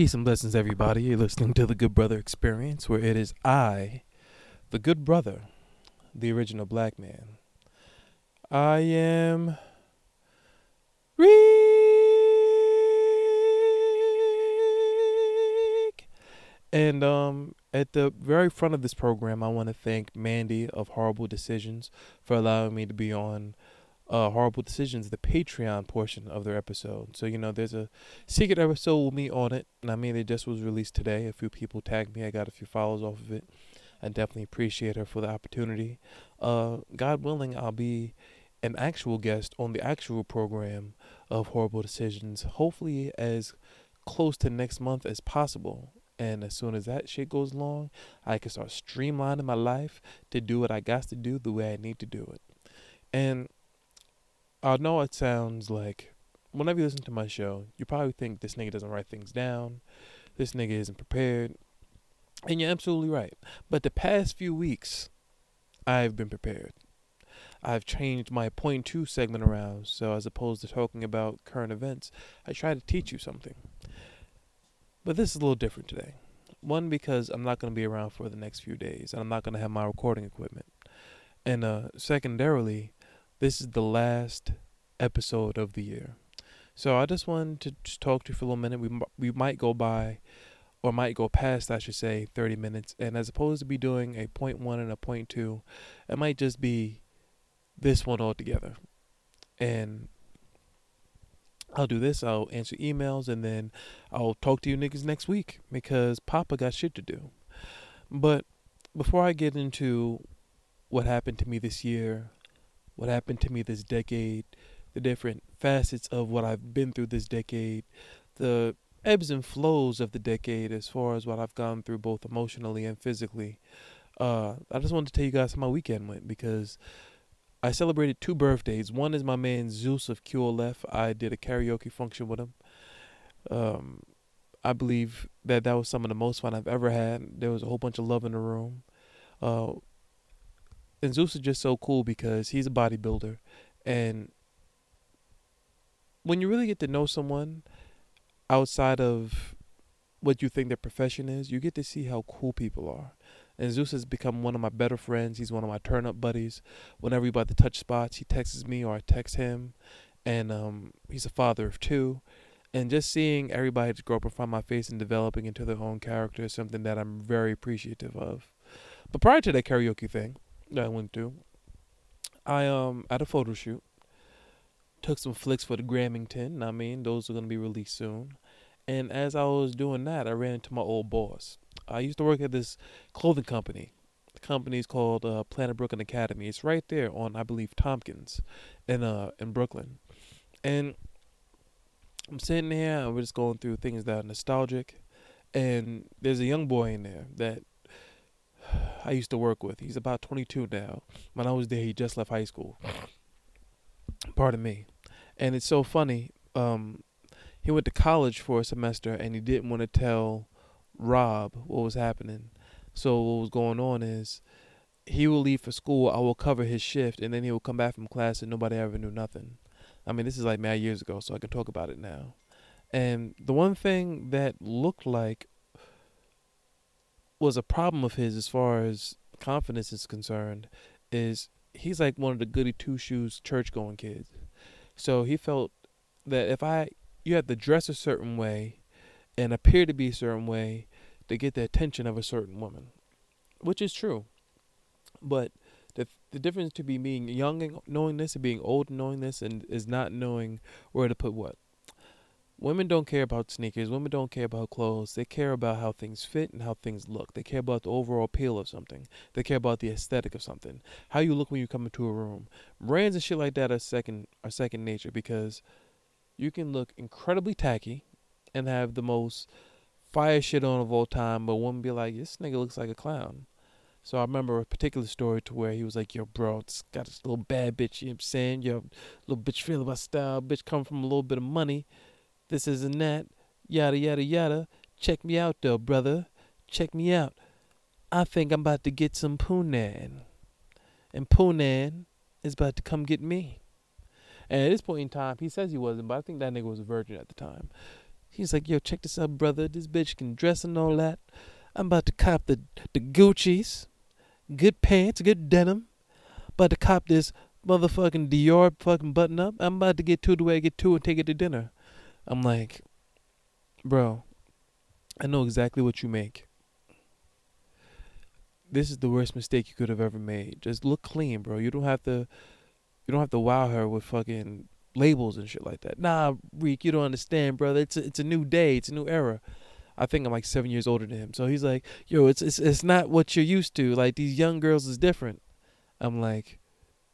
Peace and blessings, everybody. You're listening to the Good Brother Experience, where it is I, the Good Brother, the original black man. I am. Reek. And um, at the very front of this program, I want to thank Mandy of Horrible Decisions for allowing me to be on uh, Horrible Decisions, the Patreon portion of their episode. So, you know, there's a secret episode with me on it. And I mean, it just was released today. A few people tagged me. I got a few follows off of it. I definitely appreciate her for the opportunity. Uh, God willing, I'll be an actual guest on the actual program of Horrible Decisions, hopefully as close to next month as possible. And as soon as that shit goes long, I can start streamlining my life to do what I got to do the way I need to do it. And I know it sounds like whenever you listen to my show, you probably think this nigga doesn't write things down, this nigga isn't prepared. And you're absolutely right. But the past few weeks, I've been prepared. I've changed my point two segment around, so as opposed to talking about current events, I try to teach you something. But this is a little different today. One, because I'm not going to be around for the next few days, and I'm not going to have my recording equipment. And uh, secondarily, this is the last episode of the year. So I just wanted to just talk to you for a little minute. We we might go by, or might go past, I should say, 30 minutes. And as opposed to be doing a point one and a point two, it might just be this one altogether. And I'll do this. I'll answer emails, and then I'll talk to you niggas next week because Papa got shit to do. But before I get into what happened to me this year, what happened to me this decade, the different facets of what I've been through this decade, the ebbs and flows of the decade as far as what I've gone through both emotionally and physically. Uh, I just wanted to tell you guys how my weekend went because I celebrated two birthdays. One is my man Zeus of QLF. I did a karaoke function with him. Um, I believe that that was some of the most fun I've ever had. There was a whole bunch of love in the room. Uh, and Zeus is just so cool because he's a bodybuilder, and when you really get to know someone outside of what you think their profession is, you get to see how cool people are. And Zeus has become one of my better friends. He's one of my turn up buddies. Whenever we about to touch spots, he texts me or I text him. And um, he's a father of two. And just seeing everybody just grow up in front of my face and developing into their own character is something that I'm very appreciative of. But prior to that karaoke thing that I went to, I um at a photo shoot took some flicks for the Grammington. I mean, those are gonna be released soon. And as I was doing that, I ran into my old boss. I used to work at this clothing company. The company is called uh, Planet Brooklyn Academy. It's right there on, I believe, Tompkins, in uh in Brooklyn. And I'm sitting here and we're just going through things that are nostalgic. And there's a young boy in there that I used to work with. He's about 22 now. When I was there, he just left high school. Pardon me. And it's so funny. Um, he went to college for a semester and he didn't want to tell Rob what was happening. So what was going on is he will leave for school. I will cover his shift, and then he will come back from class, and nobody ever knew nothing. I mean, this is like mad years ago, so I can talk about it now. And the one thing that looked like was a problem of his as far as confidence is concerned is he's like one of the goody two shoes church going kids. So he felt that if I you have to dress a certain way and appear to be a certain way to get the attention of a certain woman, which is true. But the the difference to be being young and knowing this and being old and knowing this and is not knowing where to put what. Women don't care about sneakers. Women don't care about clothes. They care about how things fit and how things look. They care about the overall appeal of something. They care about the aesthetic of something. How you look when you come into a room. Brands and shit like that are second are second nature because you can look incredibly tacky and have the most fire shit on of all time, but women be like, this nigga looks like a clown. So I remember a particular story to where he was like, yo, bro, it's got this little bad bitch, you know what I'm saying? Yo, little bitch feel about style, bitch come from a little bit of money. This isn't that. Yada, yada, yada. Check me out, though, brother. Check me out. I think I'm about to get some Poonan. And Poonan is about to come get me. And at this point in time, he says he wasn't, but I think that nigga was a virgin at the time. He's like, yo, check this out, brother. This bitch can dress and all that. I'm about to cop the the Gucci's, good pants, good denim. About to cop this motherfucking Dior fucking button up. I'm about to get to the way I get to and take it to dinner. I'm like, bro, I know exactly what you make. This is the worst mistake you could have ever made. Just look clean, bro. You don't have to you don't have to wow her with fucking labels and shit like that. Nah, Reek, you don't understand, brother. It's a, it's a new day. It's a new era. I think I'm like seven years older than him. So he's like, yo, it's it's it's not what you're used to. Like these young girls is different. I'm like,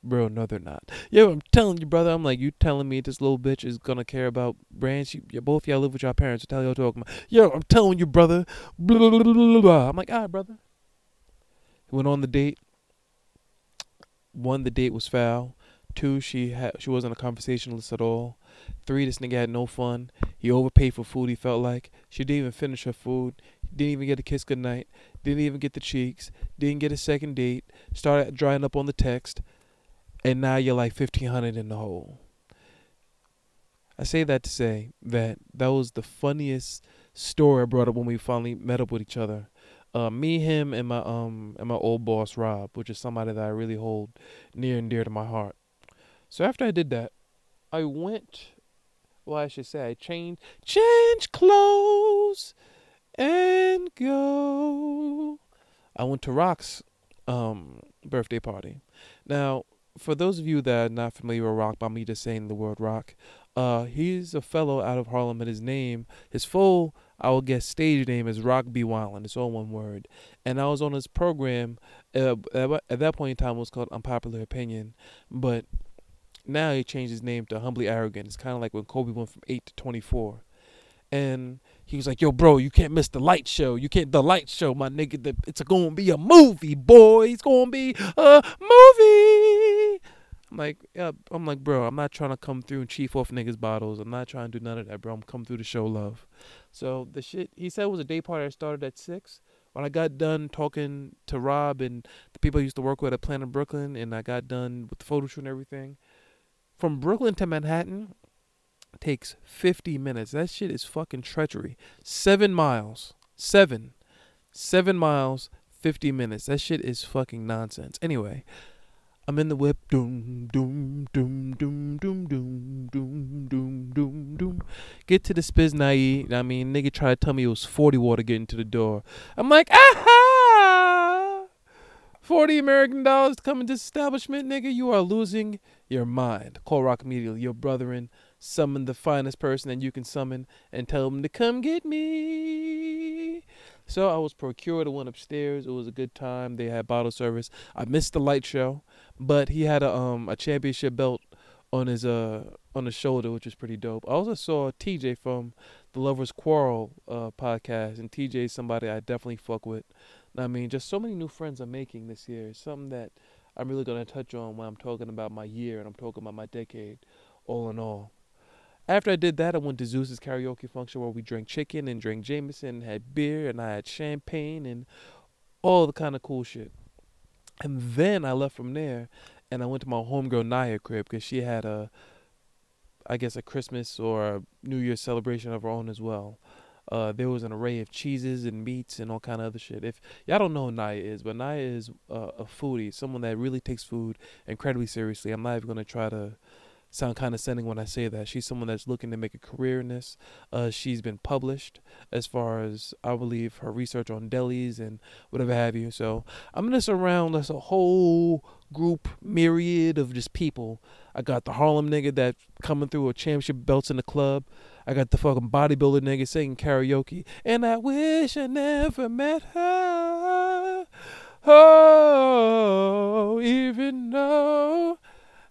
bro, no, they're not. Yo, I'm telling you, brother. I'm like, you telling me this little bitch is gonna care about brands? You, you both y'all live with your parents. Hell y'all talking about? Yo, I'm telling you, brother. Blah, blah, blah, blah. I'm like, right, brother. He went on the date. One, the date was foul. Two, she had she wasn't a conversationalist at all. Three, this nigga had no fun. He overpaid for food. He felt like she didn't even finish her food. Didn't even get a kiss goodnight. Didn't even get the cheeks. Didn't get a second date. Started drying up on the text, and now you're like fifteen hundred in the hole. I say that to say that that was the funniest story I brought up when we finally met up with each other. Uh, me, him, and my um and my old boss Rob, which is somebody that I really hold near and dear to my heart. So after I did that, I went. Well, I should say I changed, change clothes, and go. I went to Rock's um, birthday party. Now, for those of you that are not familiar with Rock, by me just saying the word Rock, uh, he's a fellow out of Harlem, and his name, his full, I will guess, stage name is Rock B. Wallen. It's all one word. And I was on his program. Uh, at that point in time, it was called Unpopular Opinion, but now he changed his name to Humbly Arrogant. It's kind of like when Kobe went from 8 to 24. And he was like, yo, bro, you can't miss the light show. You can't, the light show, my nigga. The, it's to be a movie, boy. It's to be a movie. I'm like, yeah, I'm like, bro, I'm not trying to come through and chief off niggas' bottles. I'm not trying to do none of that, bro. I'm come through to show love. So the shit, he said was a day party that started at 6 when I got done talking to Rob and the people I used to work with at Planet Brooklyn, and I got done with the photo shoot and everything, from Brooklyn to Manhattan takes 50 minutes. That shit is fucking treachery. Seven miles. Seven. Seven miles, 50 minutes. That shit is fucking nonsense. Anyway, I'm in the whip. Doom, doom, doom, doom, doom, doom, doom, doom, doom, doom. Get to the Spiz Naive. I mean, nigga tried to tell me it was 40 water getting to the door. I'm like, aha! 40 American dollars to come into this establishment, nigga. You are losing your mind. Call Rock immediately. Your brother, brethren summon the finest person that you can summon and tell them to come get me. So I was procured. I went upstairs. It was a good time. They had bottle service. I missed the light show, but he had a um a championship belt on his uh on his shoulder, which was pretty dope. I also saw TJ from the Lovers Quarrel uh podcast, and TJ is somebody I definitely fuck with. I mean, just so many new friends I'm making this year. something that I'm really gonna touch on when I'm talking about my year and I'm talking about my decade, all in all. After I did that, I went to Zeus's karaoke function where we drank chicken and drank Jameson, and had beer, and I had champagne and all the kind of cool shit. And then I left from there, and I went to my homegirl Naya crib because she had a, I guess a Christmas or a New Year's celebration of her own as well. Uh, there was an array of cheeses and meats and all kind of other shit. If y'all don't know who Naya is, but Naya is uh, a foodie, someone that really takes food incredibly seriously. I'm not even gonna try to sound condescending when I say that. She's someone that's looking to make a career in this. Uh, she's been published as far as I believe her research on delis and whatever have you. So I'm gonna surround us a whole group, myriad of just people. I got the Harlem nigga that coming through with championship belts in the club. I got the fucking bodybuilder nigga singing karaoke. And I wish I never met her. Oh, even though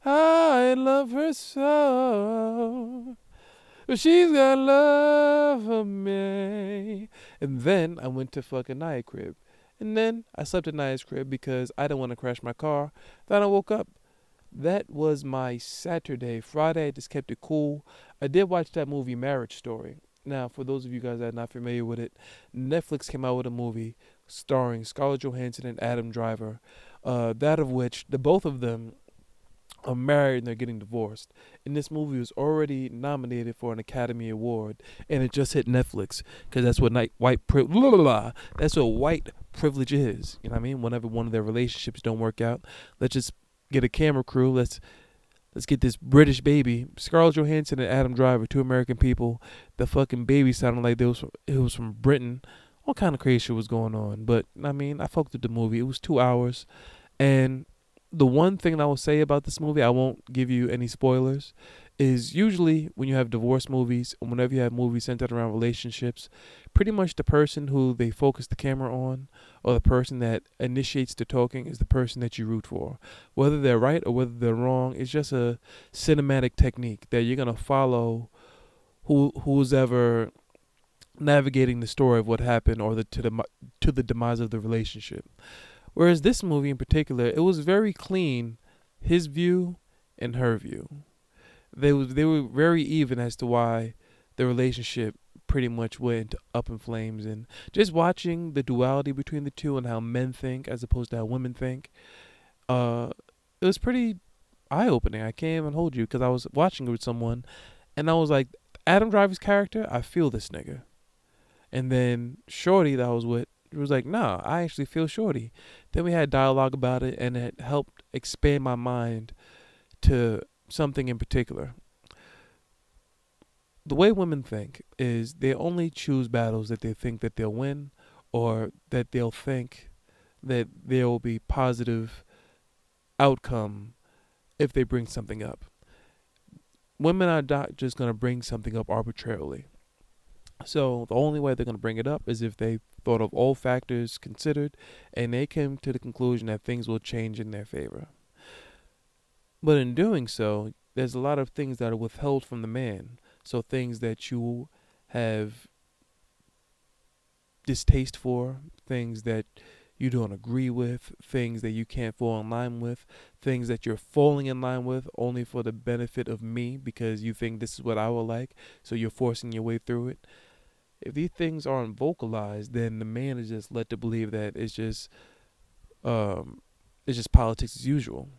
I love her so. She's got love for me. And then I went to fucking Naya crib. And then I slept at Naya's crib because I didn't want to crash my car. Then I woke up that was my Saturday. Friday, I just kept it cool. I did watch that movie Marriage Story. Now, for those of you guys that are not familiar with it, Netflix came out with a movie starring Scarlett Johansson and Adam Driver. Uh, that of which the both of them are married and they're getting divorced. And this movie was already nominated for an Academy Award, and it just hit Netflix because that's what night white pri- that's what white privilege is. You know what I mean? Whenever one of their relationships don't work out, let's just get a camera crew. Let's let's get this British baby, Scarlett Johansson and Adam Driver, two American people. The fucking baby sounded like it was from, it was from Britain. All kind of crazy shit was going on, but I mean, I fucked with the movie. It was two hours, and the one thing I will say about this movie, I won't give you any spoilers, is usually when you have divorce movies, and whenever you have movies centered around relationships, pretty much the person who they focus the camera on or the person that initiates the talking is the person that you root for. Whether they're right or whether they're wrong, it's just a cinematic technique that you're gonna follow who who's ever navigating the story of what happened or the to the to the demise of the relationship. Whereas this movie in particular, it was very clean, his view and her view. They was they were very even as to why the relationship pretty much went up in flames and just watching the duality between the two and how men think as opposed to how women think uh it was pretty eye opening i can't even hold you because i was watching it with someone and i was like adam driver's character i feel this nigga and then shorty that i was with was like, nah, I actually feel shorty. Then we had dialogue about it, and it helped expand my mind to something in particular. The way women think is they only choose battles that they think that they'll win, or that they'll think that there will be positive outcome if they bring something up. Women are not just gonna bring something up arbitrarily. So the only way they're going to bring it up is if they thought of all factors considered and they came to the conclusion that things will change in their favor. But in doing so, there's a lot of things that are withheld from the man. So things that you have distaste for, things that you don't agree with, things that you can't fall in line with, things that you're falling in line with only for the benefit of me because you think this is what I would like, so you're forcing your way through it if these things aren't vocalized, then the man is just led to believe that it's just um it's just politics as usual.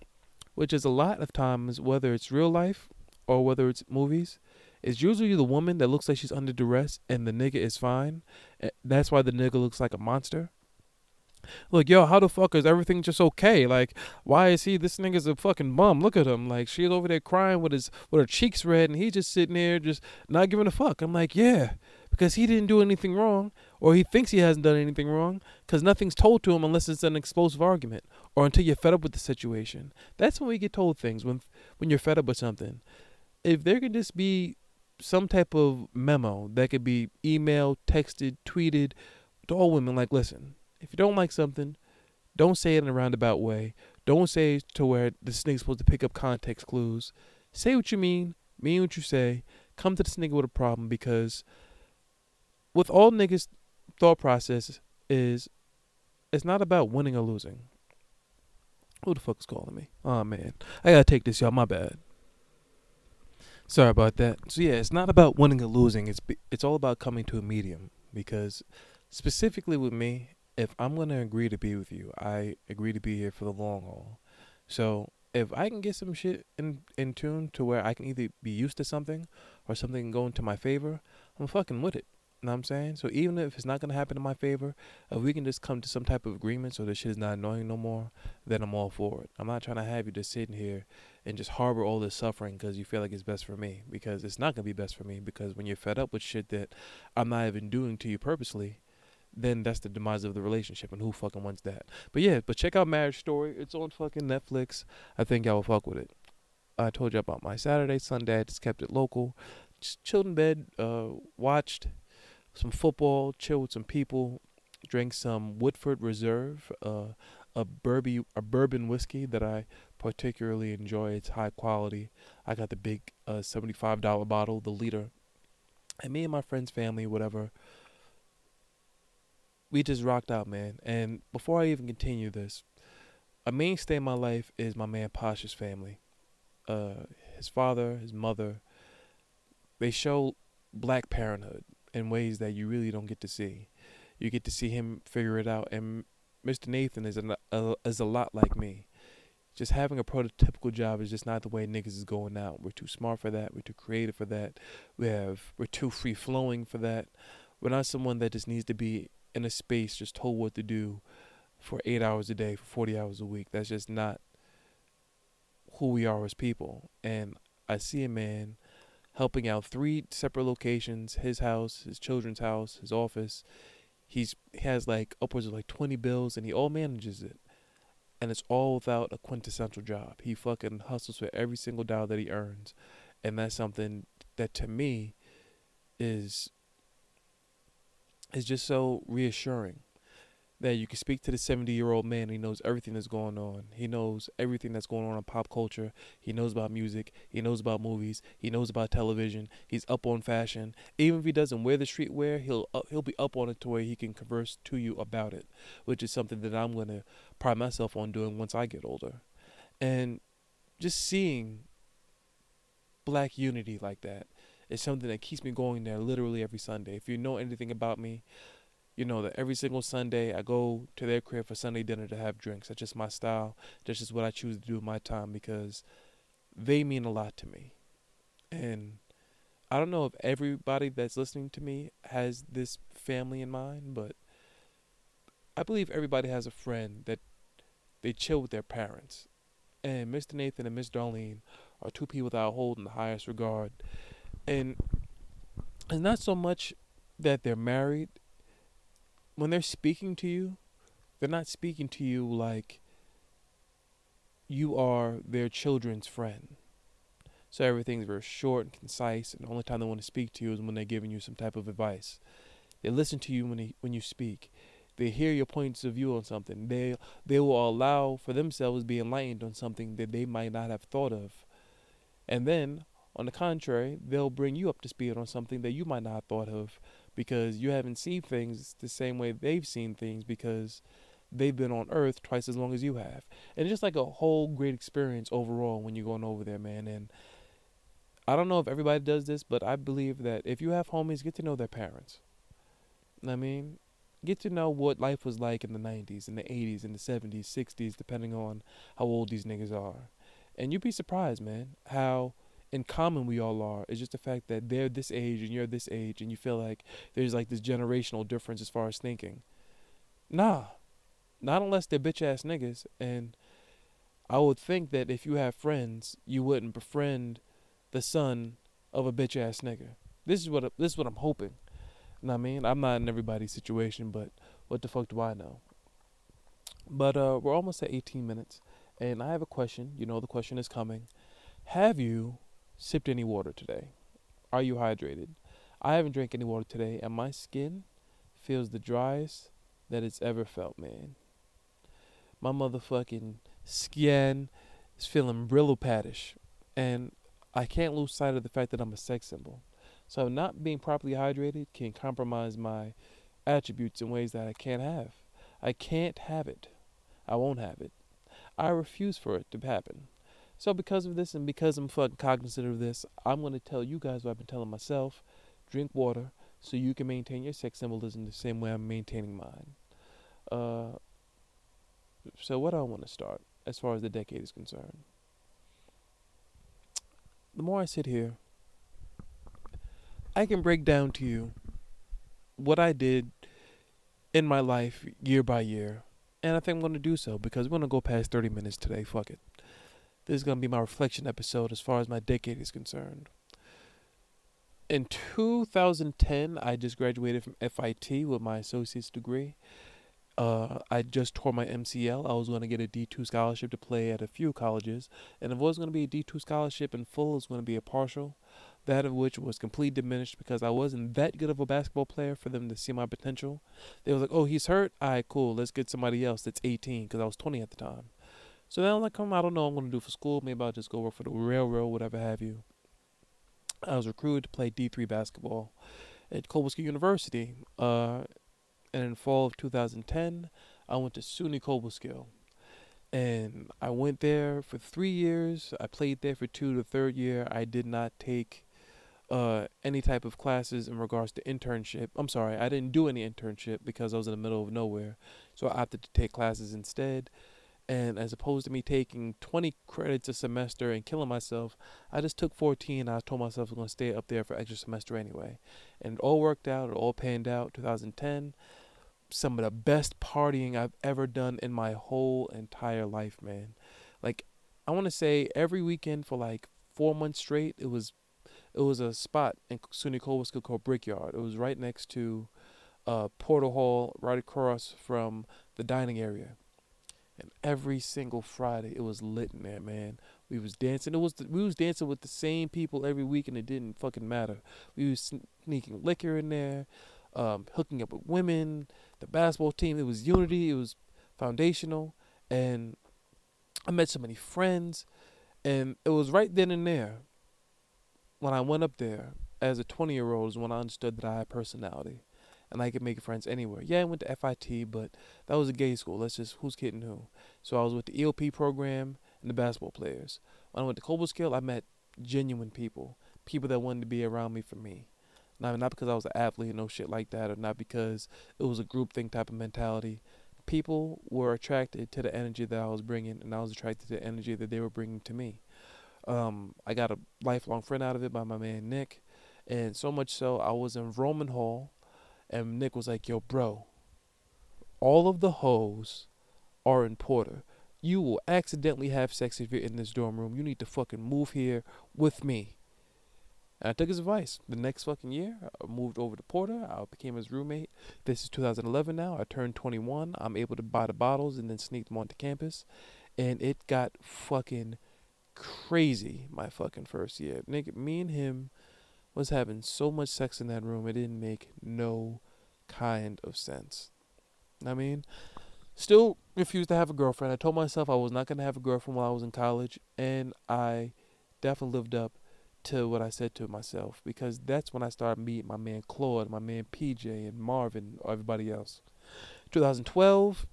Which is a lot of times whether it's real life or whether it's movies, it's usually the woman that looks like she's under duress and the nigga is fine. That's why the nigga looks like a monster. Like, yo, how the fuck is everything just okay? Like, why is he this nigga's a fucking bum? Look at him. Like she's over there crying with his with her cheeks red and he's just sitting there just not giving a fuck. I'm like, yeah because he didn't do anything wrong or he thinks he hasn't done anything wrong because nothing's told to him unless it's an explosive argument or until you're fed up with the situation. That's when we get told things when when you're fed up with something. If there could just be some type of memo that could be emailed, texted, tweeted to all women like, listen, if you don't like something, don't say it in a roundabout way. Don't say to where the snake's supposed to pick up context clues. Say what you mean, mean what you say. Come to the nigga with a problem because with all niggas' thought process is it's not about winning or losing. Who the fuck is calling me? Oh man, I gotta take this, y'all. My bad. Sorry about that. So yeah, it's not about winning or losing. It's it's all about coming to a medium because specifically with me, if I'm gonna agree to be with you, I agree to be here for the long haul. So if I can get some shit in in tune to where I can either be used to something or something can go into my favor, I'm fucking with it know what I'm saying? So even if it's not gonna happen in my favor, if we can just come to some type of agreement so this shit is not annoying no more, then I'm all for it. I'm not trying to have you just sitting here and just harbor all this suffering because you feel like it's best for me. Because it's not gonna be best for me. Because when you're fed up with shit that I'm not even doing to you purposely, then that's the demise of the relationship and who fucking wants that. But yeah, but check out Marriage Story. It's on fucking Netflix. I think y'all will fuck with it. I told you about my Saturday, Sunday. I just kept it local. Just chilled in bed, uh, watched some football, chill with some people, drank some Woodford Reserve, uh, a bourbon a bourbon whiskey that I particularly enjoy. It's high quality. I got the big uh, seventy five dollar bottle, the liter. And me and my friends, family, whatever, we just rocked out, man. And before I even continue this, a mainstay in my life is my man Pasha's family. Uh, his father, his mother, they show black parenthood in ways that you really don't get to see. You get to see him figure it out, and Mr. Nathan is a, a is a lot like me. just having a prototypical job is just not the way niggas is going out. We're too smart for that. We're too creative for that. We have we're too free flowing for that. We're not someone that just needs to be in a space just told what to do for eight hours a day, for forty hours a week. That's just not who we are as people. And I see a man helping out three separate locations, his house, his children's house, his office. He's he has like upwards of like twenty bills and he all manages it and it's all without a quintessential job. He fucking hustles for every single dollar that he earns, and that's something that to me is is just so reassuring that you can speak to the 70 year old man he knows everything that's going on. He knows everything that's going on in pop culture. He knows about music. He knows about movies. He knows about television. He's up on fashion. Even if he doesn't wear the streetwear he'll uh, he'll be up on it to where he can converse to you about it which is something that i'm going to pride myself on doing once i get older. And just seeing black unity like that is something that keeps me going there literally every sunday. If you know anything about me you know that every single Sunday I go to their crib for Sunday dinner to have drinks. That's just my style. That's just what I choose to do with my time because they mean a lot to me. And I don't know if everybody that's listening to me has this family in mind, but I believe everybody has a friend that they chill with their parents. And Mr. Nathan and Miss Darlene are two people that I hold in the highest regard. And it's not so much that they're married when they're speaking to you, they're not speaking to you like you are their children's friend. So everything's very short and concise, and the only time they want to speak to you is when they're giving you some type of advice. They listen to you when they, when you speak. They hear your points of view on something. They they will allow for themselves to be enlightened on something that they might not have thought of. And then, on the contrary, they'll bring you up to speed on something that you might not have thought of because you haven't seen things the same way they've seen things because they've been on earth twice as long as you have. And it's just like a whole great experience overall when you're going over there, man. And I don't know if everybody does this, but I believe that if you have homies, get to know their parents. I mean, get to know what life was like in the 90s, in the 80s, in the 70s, 60s, depending on how old these niggas are. And you'd be surprised, man, how in common we all are. It's just the fact that they're this age and you're this age, and you feel like there's like this generational difference as far as thinking. Nah, not unless they're bitch ass niggas. And I would think that if you have friends, you wouldn't befriend the son of a bitch ass nigga. This is what this is what I'm hoping. You know what I mean? I'm not in everybody's situation, but what the fuck do I know? But uh, we're almost at 18 minutes, and I have a question. You know the question is coming. Have you sipped any water today? Are you hydrated? I haven't drank any water today, and my skin feels the driest that it's ever felt, man. My motherfucking skin is feeling Brillo paddish, and I can't lose sight of the fact that I'm a sex symbol. So not being properly hydrated can compromise my attributes in ways that I can't have. I can't have it. I won't have it. I refuse for it to happen. So because of this and because I'm fucking cognizant of this, I'm gonna tell you guys what I've been telling myself: drink water so you can maintain your sex symbolism the same way I'm maintaining mine. Uh, so what do I want to start as far as the decade is concerned? The more I sit here, I can break down to you what I did in my life year by year. And I think I'm going to do so because we're going to go past 30 minutes today. Fuck it. This is going to be my reflection episode as far as my decade is concerned. In 2010, I just graduated from FIT with my associate's degree. Uh, I just tore my MCL. I was going to get a D2 scholarship to play at a few colleges. And it was going to be a D2 scholarship in full, it was going to be a partial. That of which was completely diminished because I wasn't that good of a basketball player for them to see my potential. They was like, oh, he's hurt? All right, cool. Let's get somebody else that's 18 because I was 20 at the time. So then I'm like, come, I don't know what I'm going to do for school. Maybe I'll just go work for the railroad, whatever have you. I was recruited to play D3 basketball at Cobleskill University. Uh, and in fall of 2010, I went to SUNY Cobleskill. And I went there for three years. I played there for two. The third year, I did not take uh, any type of classes in regards to internship. I'm sorry, I didn't do any internship because I was in the middle of nowhere. So I opted to take classes instead And as opposed to me taking 20 credits a semester and killing myself, I just took 14. I told myself I was going to stay up there for extra semester anyway. And it all worked out. It all panned out. 2010, some of the best partying I've ever done in my whole entire life, man. Like, I want to say every weekend for like four months straight, it was it was a spot in SUNY Cobleskill called Brickyard. It was right next to uh, Porter Hall, right across from the dining area. And every single Friday, it was lit in there, man. We was dancing. It was the, we was dancing with the same people every week, and it didn't fucking matter. We was sneaking liquor in there, um, hooking up with women. The basketball team, it was unity. It was foundational, and I met so many friends, and it was right then and there when I went up there as a 20 year old is when I understood that I had personality and I could make friends anywhere. Yeah, I went to FIT, but that was a gay school. That's just who's kidding who. So I was with the EOP program and the basketball players. When I went to Cobleskill, I met genuine people, people that wanted to be around me for me. Not not because I was an athlete or no shit like that, or not because it was a group thing type of mentality. People were attracted to the energy that I was bringing, and I was attracted to the energy that they were bringing to me. Um, I got a lifelong friend out of it by my man Nick, and so much so I was in Roman Hall, and Nick was like, "Yo, bro, all of the hoes are in Porter. You will accidentally have sex if you're in this dorm room. You need to fucking move here with me." And I took his advice. The next fucking year, I moved over to Porter. I became his roommate. This is 2011 now. I turned 21. I'm able to buy the bottles and then sneak them onto campus. And it got fucking crazy my fucking first year. Nigga, me and him was having so much sex in that room, it didn't make no kind of sense. I mean, still refused to have a girlfriend. I told myself I was not going to have a girlfriend while I was in college, and I definitely lived up to what I said to myself because that's when I started meeting my man Claude, my man PJ, and Marvin, everybody else. 2012,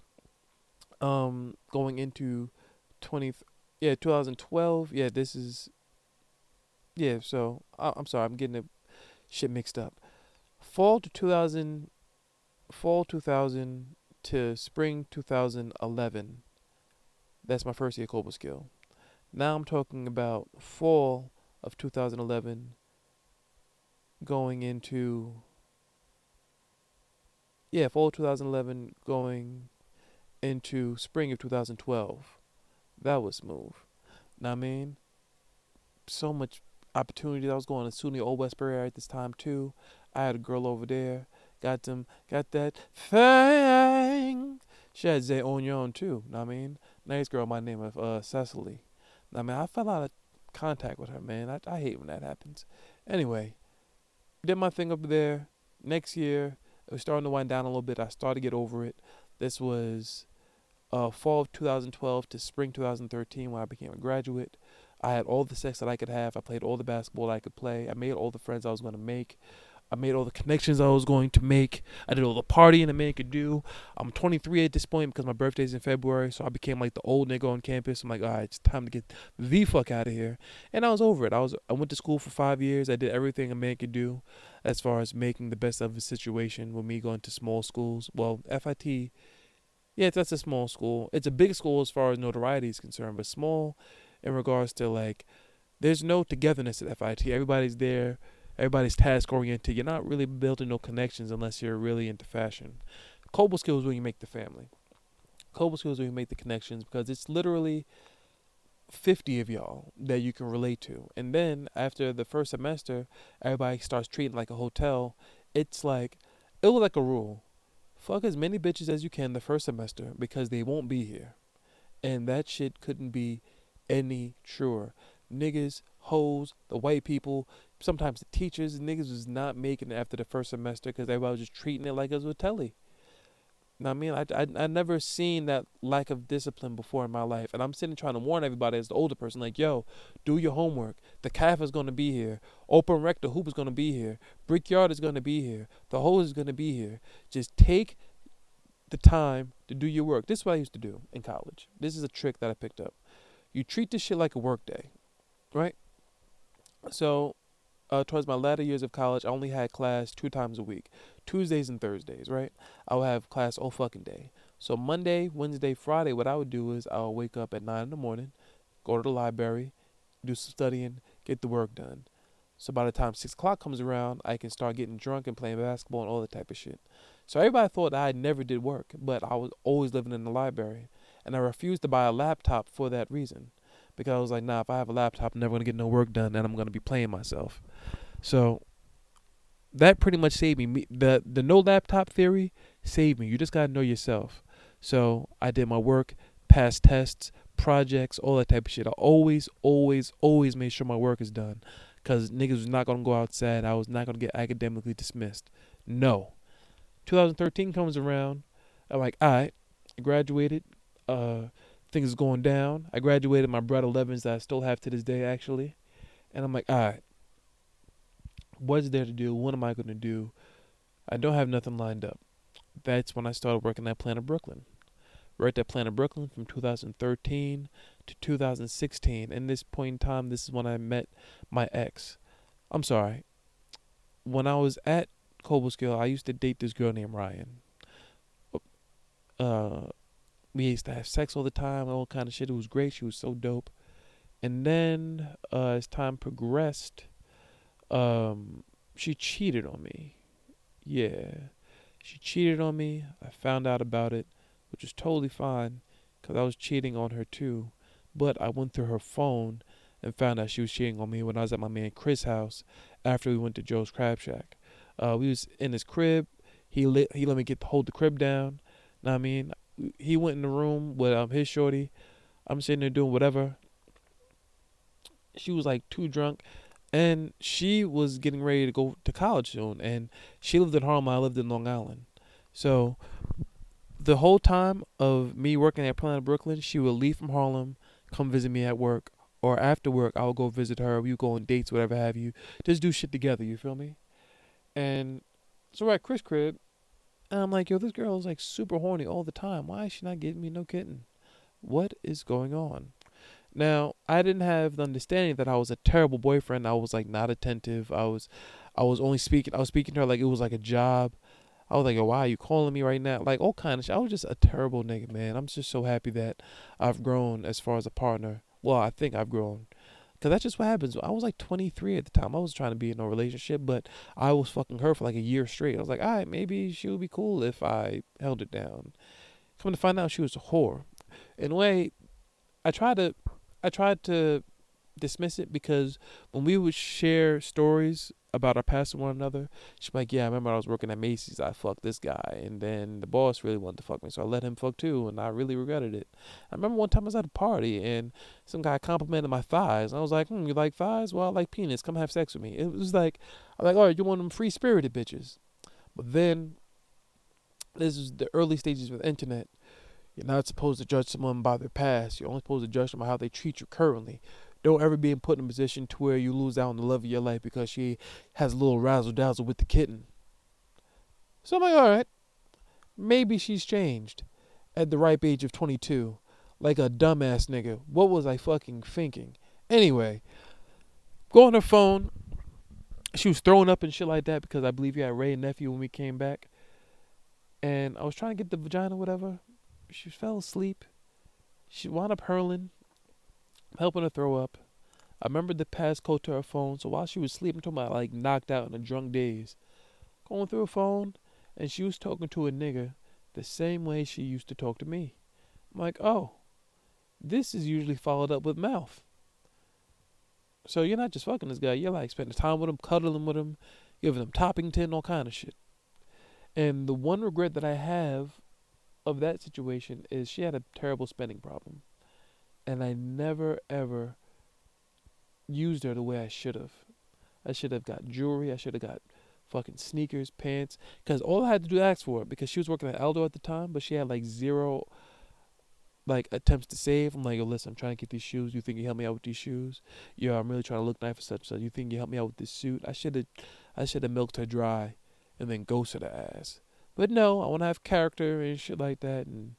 um, going into 20, yeah, 2012. Yeah, this is. Yeah, so I, I'm sorry, I'm getting the shit mixed up. Fall to 2000, fall 2000 to spring 2011. That's my first year Cobleskill. Now I'm talking about fall of 2011 going into yeah, fall 2011 going into spring of 2012. That was smooth. Now I mean, so much opportunity. I was going to SUNY Old Westbury at this time too. I had a girl over there. Got them, got that thing. She had Zay own too. Know what I mean, nice girl. My name of uh, Cecily. I mean, I fell out of contact with her, man. I I hate when that happens. Anyway, did my thing up there. Next year, it was starting to wind down a little bit. I started to get over it. This was uh, fall of 2012 to spring 2013 when I became a graduate. I had all the sex that I could have. I played all the basketball I could play. I made all the friends I was going to make. I made all the connections I was going to make. I did all the partying a man could do. I'm 23 at this point because my birthday's in February, so I became like the old nigga on campus. I'm like, all right, it's time to get the fuck out of here. And I was over it. I was I went to school for five years. I did everything a man could do, as far as making the best of a situation with me going to small schools. Well, FIT yeah, that's a small school. It's a big school as far as notoriety is concerned, but small in regards to like there's no togetherness at FIT. Everybody's there, everybody's task oriented. You're not really building no connections unless you're really into fashion. Cobleskill is where you make the family. Cobleskill is where you make the connections because it's literally 50 of y'all that you can relate to. And then after the first semester, everybody starts treating like a hotel. It's like it was like a rule fuck as many bitches as you can the first semester because they won't be here. And that shit couldn't be any truer. Niggas, hoes, the white people, sometimes the teachers, niggas was not making it after the first semester because everybody was just treating it like it was a telly. Now, I mean, I, I, I never seen that lack of discipline before in my life. And I'm sitting trying to warn everybody as the older person, like, yo, do your homework. The calf is going to be here. Open rector hoop is going to be here. Brickyard is going to be here. The hose is going to be here. Just take the time to do your work. This is what I used to do in college. This is a trick that I picked up. You treat this shit like a work day, right? So uh, towards my latter years of college, I only had class two times a week, Tuesdays and Thursdays, right? I would have class all fucking day. So Monday, Wednesday, Friday, what I would do is I would wake up at nine in the morning, go to the library, do some studying, get the work done. So by the time six o'clock comes around, I can start getting drunk and playing basketball and all that type of shit. So everybody thought I never did work, but I was always living in the library, and I refused to buy a laptop for that reason, because I was like, nah, if I have a laptop, I'm never gonna get no work done, and I'm gonna be playing myself. So that pretty much saved me. The the no laptop theory saved me. You just gotta know yourself. So I did my work, passed tests, projects, all that type of shit. I always, always, always made sure my work is done. Cause niggas was not gonna go outside. I was not gonna get academically dismissed. No. 2013 comes around. I'm like, all right, I graduated. Uh, things going down. I graduated my Bred 11s that I still have to this day, actually. And I'm like, all right, what's there to do? What am I going to do? I don't have nothing lined up. That's when I started working at Planet Brooklyn. Worked at Planet Brooklyn from 2013 to 2016. In this point in time, this is when I met my ex. I'm sorry. When I was at Cobleskill, I used to date this girl named Ryan. Uh, we used to have sex all the time, all kind of shit. It was great. She was so dope. And then, uh, as time progressed, um, she cheated on me. Yeah, she cheated on me. I found out about it, which was totally fine, cause I was cheating on her too. But I went through her phone and found out she was cheating on me when I was at my man Chris' house after we went to Joe's Crab Shack. Uh, we was in his crib. He let he let me get hold the crib down. Know I mean, he went in the room with um his shorty. I'm sitting there doing whatever. She was like too drunk, and she was getting ready to go to college soon. And she lived in Harlem. I lived in Long Island. So the whole time of me working at Planet Brooklyn, she would leave from Harlem, come visit me at work, or after work, I would go visit her. We would go on dates, whatever have you. Just do shit together. You feel me? And so we're at Chris' crib, and I'm like, yo, this girl is like super horny all the time. Why is she not getting me no kitten? What is going on? Now, I didn't have the understanding that I was a terrible boyfriend. I was like not attentive. I was I was only speaking I was speaking to her like it was like a job. I was like, yo, why are you calling me right now? Like all kind of shit. I was just a terrible nigga, man. I'm just so happy that I've grown as far as a partner. Well, I think I've grown. Cause that's just what happens. I was like 23 at the time. I was trying to be in a relationship, but I was fucking her for like a year straight. I was like, all right, maybe she would be cool if I held it down. Coming to find out, she was a whore. In a way, I tried to, I tried to dismiss it because when we would share stories about our past with one another. She's like, yeah, I remember I was working at Macy's. I fucked this guy, and then the boss really wanted to fuck me, so I let him fuck too, and I really regretted it. I remember one time I was at a party and some guy complimented my thighs. And I was like, hmm, you like thighs? Well, I like penis. Come have sex with me. It was like, I'm like, all right, you want them free spirited bitches, but then this is the early stages of the internet. You're not supposed to judge someone by their past. You're only supposed to judge them by how they treat you currently. Don't ever be put in a position to where you lose out on the love of your life because she has a little razzle dazzle with the kitten. So I'm like, all right, maybe she's changed at the ripe age of 22. Like a dumbass nigga. What was I fucking thinking? Anyway, go on her phone. She was throwing up and shit like that because I believe you had Wray and Nephew when we came back. And I was trying to get the vagina, whatever. She fell asleep. She wound up hurling helping her throw up. I remembered the passcode to her phone, so while she was sleeping, talking about like knocked out in a drunk daze. Going through her phone, and she was talking to a nigga the same way she used to talk to me. I'm like, oh, this is usually followed up with mouth. So you're not just fucking this guy, you're like spending time with him, cuddling with him, giving him Toppington, all kind of shit. And the one regret that I have of that situation is she had a terrible spending problem and I never ever used her the way I should have. I should have got jewelry. I should have got fucking sneakers, pants, because all I had to do ask for it because she was working at Aldo at the time, but she had like zero like attempts to save. I'm like, oh, listen, I'm trying to get these shoes. You think you help me out with these shoes? Yeah, I'm really trying to look nice for such and such. You think you help me out with this suit? I should have, I should have milked her dry, and then ghosted her ass. But no, I want to have character and shit like that, and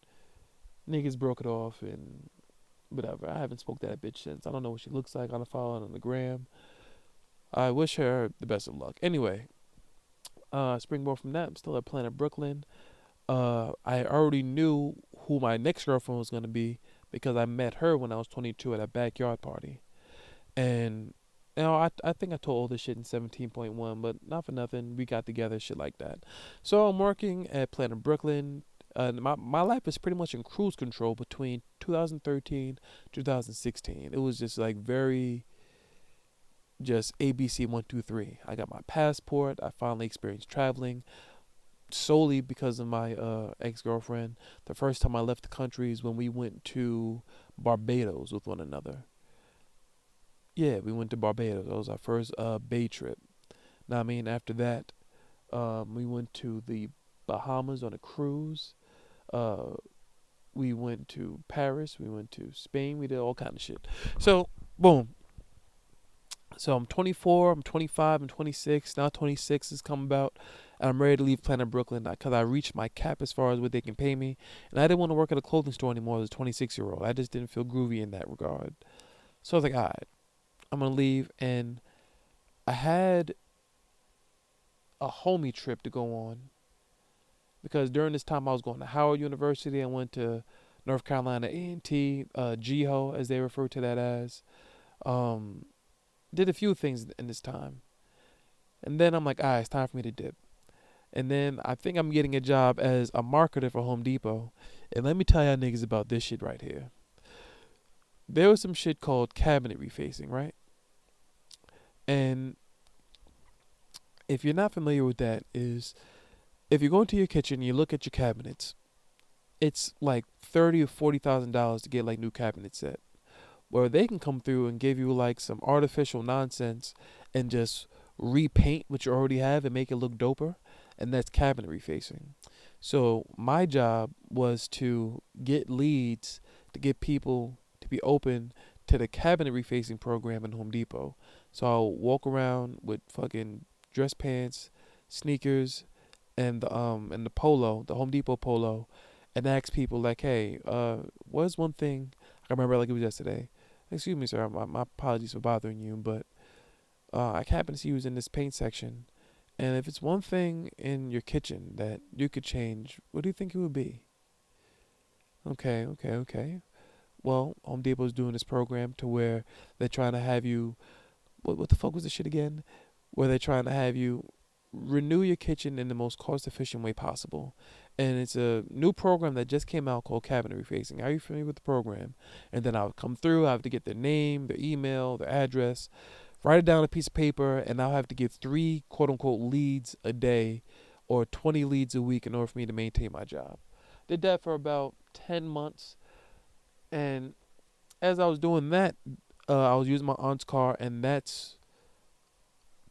niggas broke it off, and whatever. I haven't spoke to that bitch since. I don't know what she looks like on the follow on the gram. I wish her the best of luck. Anyway, uh, springboard from that, I'm still at Planet Brooklyn. uh, I already knew who my next girlfriend was gonna be because I met her when I was 22 at a backyard party, and you know I I think I told all this shit in 17.1, but not for nothing, we got together, shit like that. So I'm working at Planet Brooklyn. My my life is pretty much in cruise control between 2013 2016. It was just like very just ABC one two three. I got my passport. I finally experienced traveling solely because of my uh, ex girlfriend. The first time I left the country is when we went to Barbados with one another. Yeah, we went to Barbados. That was our first uh, bay trip. Now, I mean, after that, um, we went to the Bahamas on a cruise. Uh, we went to Paris. We went to Spain. We did all kind of shit. So, boom. So I'm 24. I'm 25. I'm 26. Now 26 has come about and I'm ready to leave Planet Brooklyn because I reached my cap as far as what they can pay me, and I didn't want to work at a clothing store anymore as a 26 year old. I just didn't feel groovy in that regard. So I was like, all right, I'm gonna leave, and I had a homie trip to go on because during this time I was going to Howard University. I went to North Carolina A&T, uh, GHOE as they refer to that as. Um, did a few things in this time. And then I'm like, right, it's time for me to dip. And then I think I'm getting a job as a marketer for Home Depot. And let me tell y'all niggas about this shit right here. There was some shit called cabinet refacing, right? And if you're not familiar with that, is if you go into your kitchen and you look at your cabinets, it's like thirty or forty thousand dollars to get like new cabinet set. Where they can come through and give you like some artificial nonsense and just repaint what you already have and make it look doper and that's cabinet refacing. So my job was to get leads to get people to be open to the cabinet refacing program in Home Depot. So I'll walk around with fucking dress pants, sneakers, and the um and the polo, the Home Depot polo, and ask people like, hey, uh, what's one thing I remember like it was yesterday. Excuse me, sir. My, my apologies for bothering you, but uh, I happen to see you was in this paint section and if it's one thing in your kitchen that you could change, what do you think it would be? Okay, okay, okay. Well, Home Depot's doing this program to where they're trying to have you. What what the fuck was the shit again? Where they're trying to have you renew your kitchen in the most cost efficient way possible. And it's a new program that just came out called Cabinet Refacing. Are you familiar with the program? And then I'll come through, I have to get their name, their email, their address, write it down on a piece of paper, and I'll have to get three quote unquote leads a day or 20 leads a week in order for me to maintain my job. Did that for about 10 months. And as I was doing that, uh, I was using my aunt's car, and that's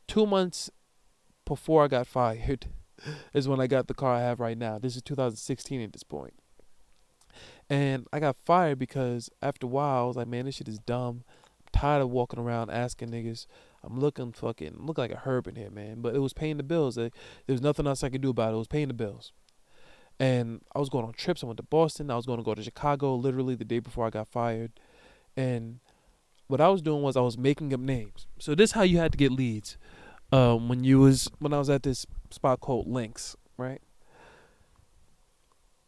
two months before I got fired, is when I got the car I have right now. This is 2016 at this point. And I got fired because after a while, I was like, man, this shit is dumb I'm tired of walking around asking niggas. I'm looking fucking look like a herb in here, man. But it was paying the bills. There was nothing else I could do about it. It was paying the bills. And I was going on trips. I went to Boston. I was going to go to Chicago literally the day before I got fired. And what I was doing was I was making up names. So this is how you had to get leads. Um, when you was when I was at this spot called Links, right?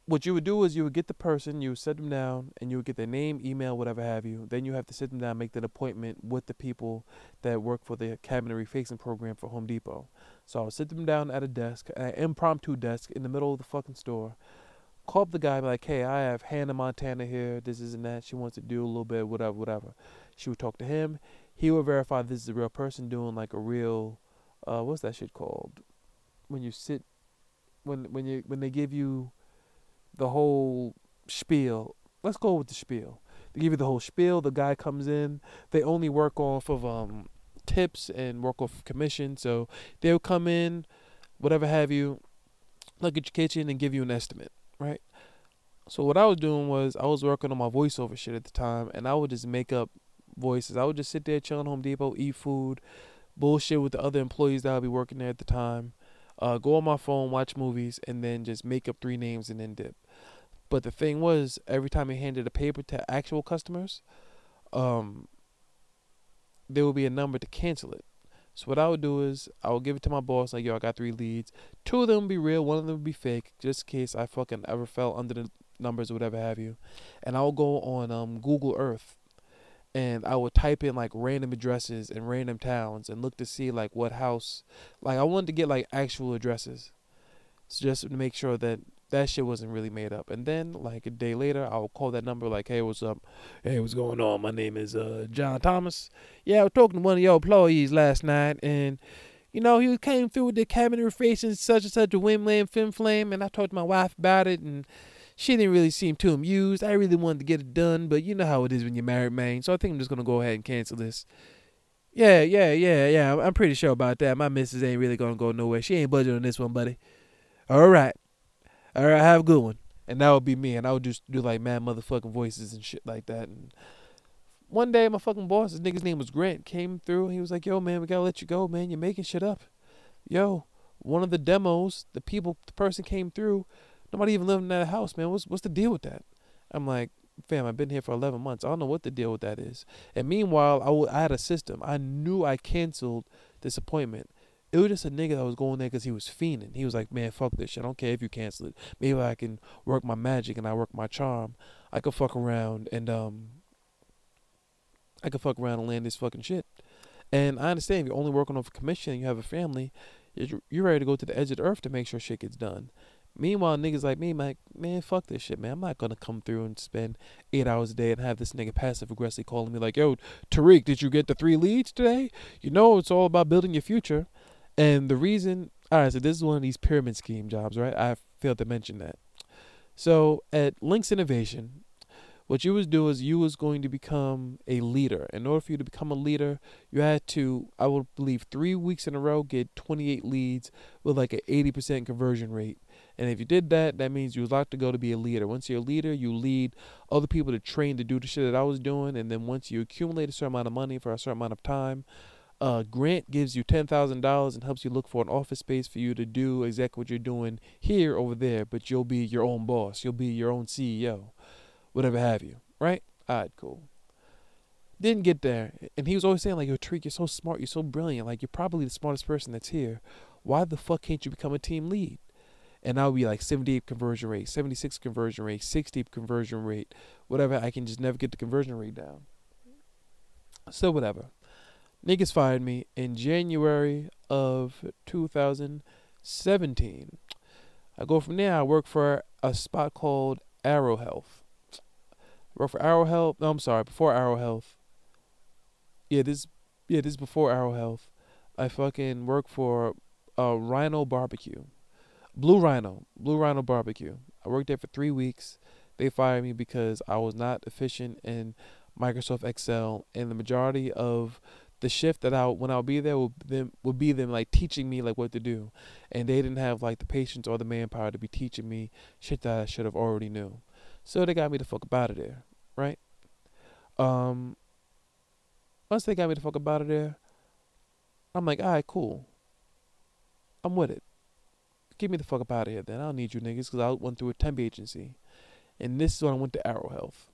what you would do is you would get the person, you would sit them down, and you would get their name, email, whatever have you. Then you have to sit them down, make that appointment with the people that work for the cabinet refacing program for Home Depot. So I would sit them down at a desk, an impromptu desk in the middle of the fucking store. Call up the guy, be like, hey, I have Hannah Montana here. This is and that. She wants to do a little bit, whatever, whatever. She would talk to him. He would verify this is a real person doing like a real, uh, what's that shit called? When you sit, when when you when they give you the whole spiel. Let's go with the spiel. They give you the whole spiel. The guy comes in. They only work off of um, tips and work off of commission. So they'll come in, whatever have you, look at your kitchen and give you an estimate, right? So what I was doing was I was working on my voiceover shit at the time, and I would just make up voices. I would just sit there chilling Home Depot, eat food, bullshit with the other employees that would be working there at the time, uh, go on my phone, watch movies, and then just make up three names and then dip. But the thing was, every time he handed a paper to actual customers, um, there would be a number to cancel it. So what I would do is I would give it to my boss, like, yo, I got three leads. Two of them would be real, one of them would be fake, just in case I fucking ever fell under the numbers or whatever have you. And I would go on um, Google Earth and I would type in like random addresses and random towns and look to see like what house like I wanted to get like actual addresses. So just to make sure that that shit wasn't really made up. And then like a day later I would call that number like, Hey, what's up? Hey, what's going on? My name is uh John Thomas. Yeah, I was talking to one of your employees last night and you know, he came through with the cabinet facing such and such a lam fim flame and I talked to my wife about it and she didn't really seem too amused. I really wanted to get it done, but you know how it is when you're married, man. So I think I'm just gonna go ahead and cancel this. Yeah, yeah, yeah, yeah. I'm pretty sure about that. My missus ain't really gonna go nowhere. She ain't budget on this one, buddy. All right, all right. Have a good one. And that would be me, and I would just do like mad motherfucking voices and shit like that. And one day, my fucking boss, his nigga's name was Grant, came through. He was like, "Yo, man, we gotta let you go, man. You're making shit up." Yo, one of the demos, the people, the person came through Nobody even living in that house, man. What's what's the deal with that? I'm like, fam, I've been here for 11 months. I don't know what the deal with that is. And meanwhile, I, w- I had a system. I knew I canceled this appointment. It was just a nigga that was going there because he was fiending. He was like, man, fuck this shit. I don't care if you cancel it. Maybe I can work my magic and I work my charm. I could fuck around and um, I could fuck around and land this fucking shit. And I understand if you're only working off a commission and you have a family, you're, you're ready to go to the edge of the earth to make sure shit gets done. Meanwhile, niggas like me, like, man, fuck this shit, man. I'm not gonna come through and spend eight hours a day and have this nigga passive aggressively calling me like, yo, Tariq, did you get the three leads today? You know, it's all about building your future. And the reason, all right, so this is one of these pyramid scheme jobs, right? I failed to mention that. So at Links Innovation, what you was do is you was going to become a leader. In order for you to become a leader, you had to, I would believe, three weeks in a row get 28 leads with like an 80% conversion rate and if you did that, that means you was allowed to go to be a leader. Once you're a leader, you lead other people to train to do the shit that I was doing. And then once you accumulate a certain amount of money for a certain amount of time, uh, Grant gives you ten thousand dollars and helps you look for an office space for you to do exactly what you're doing here over there. But you'll be your own boss. You'll be your own CEO, whatever have you. Right? All right, cool. Didn't get there, and he was always saying like, "Yo, Tariq, you're so smart. You're so brilliant. Like, you're probably the smartest person that's here. Why the fuck can't you become a team lead?" And I'll be like 78 conversion rate, 76 conversion rate, 60 conversion rate, whatever. I can just never get the conversion rate down. So whatever. Niggas fired me in January of 2017. I go from there. I work for a spot called Arrow Health. I work for Arrow Health. No, I'm sorry. Before Arrow Health. Yeah, this. Yeah, this is before Arrow Health. I fucking work for uh, Rhino Barbecue. Blue Rhino, Blue Rhino Barbecue. I worked there for three weeks. They fired me because I was not efficient in Microsoft Excel, and the majority of the shift that I when I'll be there would them would be them like teaching me like what to do, and they didn't have like the patience or the manpower to be teaching me shit that I should have already knew. So they got me the fuck out of there, right? Um. Once they got me the fuck out of there, I'm like, all right, cool. I'm with it. Get me the fuck up out of here then. I don't need you niggas because I went through a temp agency. And this is when I went to Arrow Health.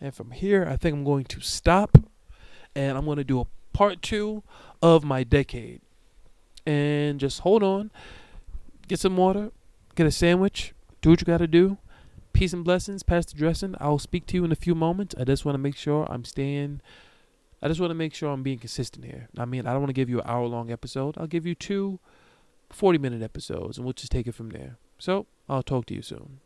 And from here, I think I'm going to stop and I'm going to do a part two of my decade. And just hold on, get some water, get a sandwich, do what you got to do. Peace and blessings, Pastor Dressing. I'll speak to you in a few moments. I just want to make sure I'm staying. I just want to make sure I'm being consistent here. I mean, I don't want to give you an hour long episode. I'll give you two 40 minute episodes and we'll just take it from there. So I'll talk to you soon.